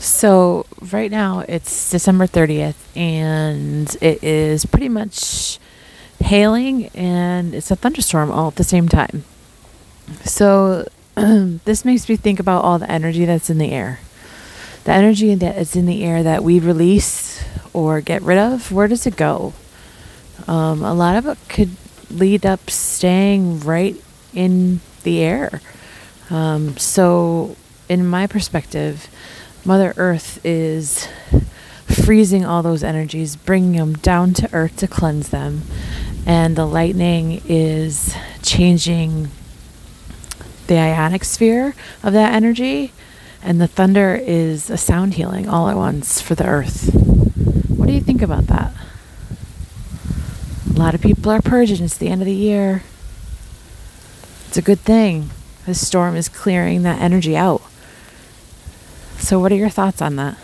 So, right now it's December 30th, and it is pretty much hailing and it's a thunderstorm all at the same time. So, this makes me think about all the energy that's in the air. The energy that is in the air that we release or get rid of, where does it go? Um, a lot of it could lead up staying right in the air. Um, so, in my perspective, Mother Earth is freezing all those energies, bringing them down to earth to cleanse them. And the lightning is changing the ionic sphere of that energy. And the thunder is a sound healing all at once for the earth. What do you think about that? A lot of people are purging. It's the end of the year. It's a good thing. This storm is clearing that energy out. So, what are your thoughts on that?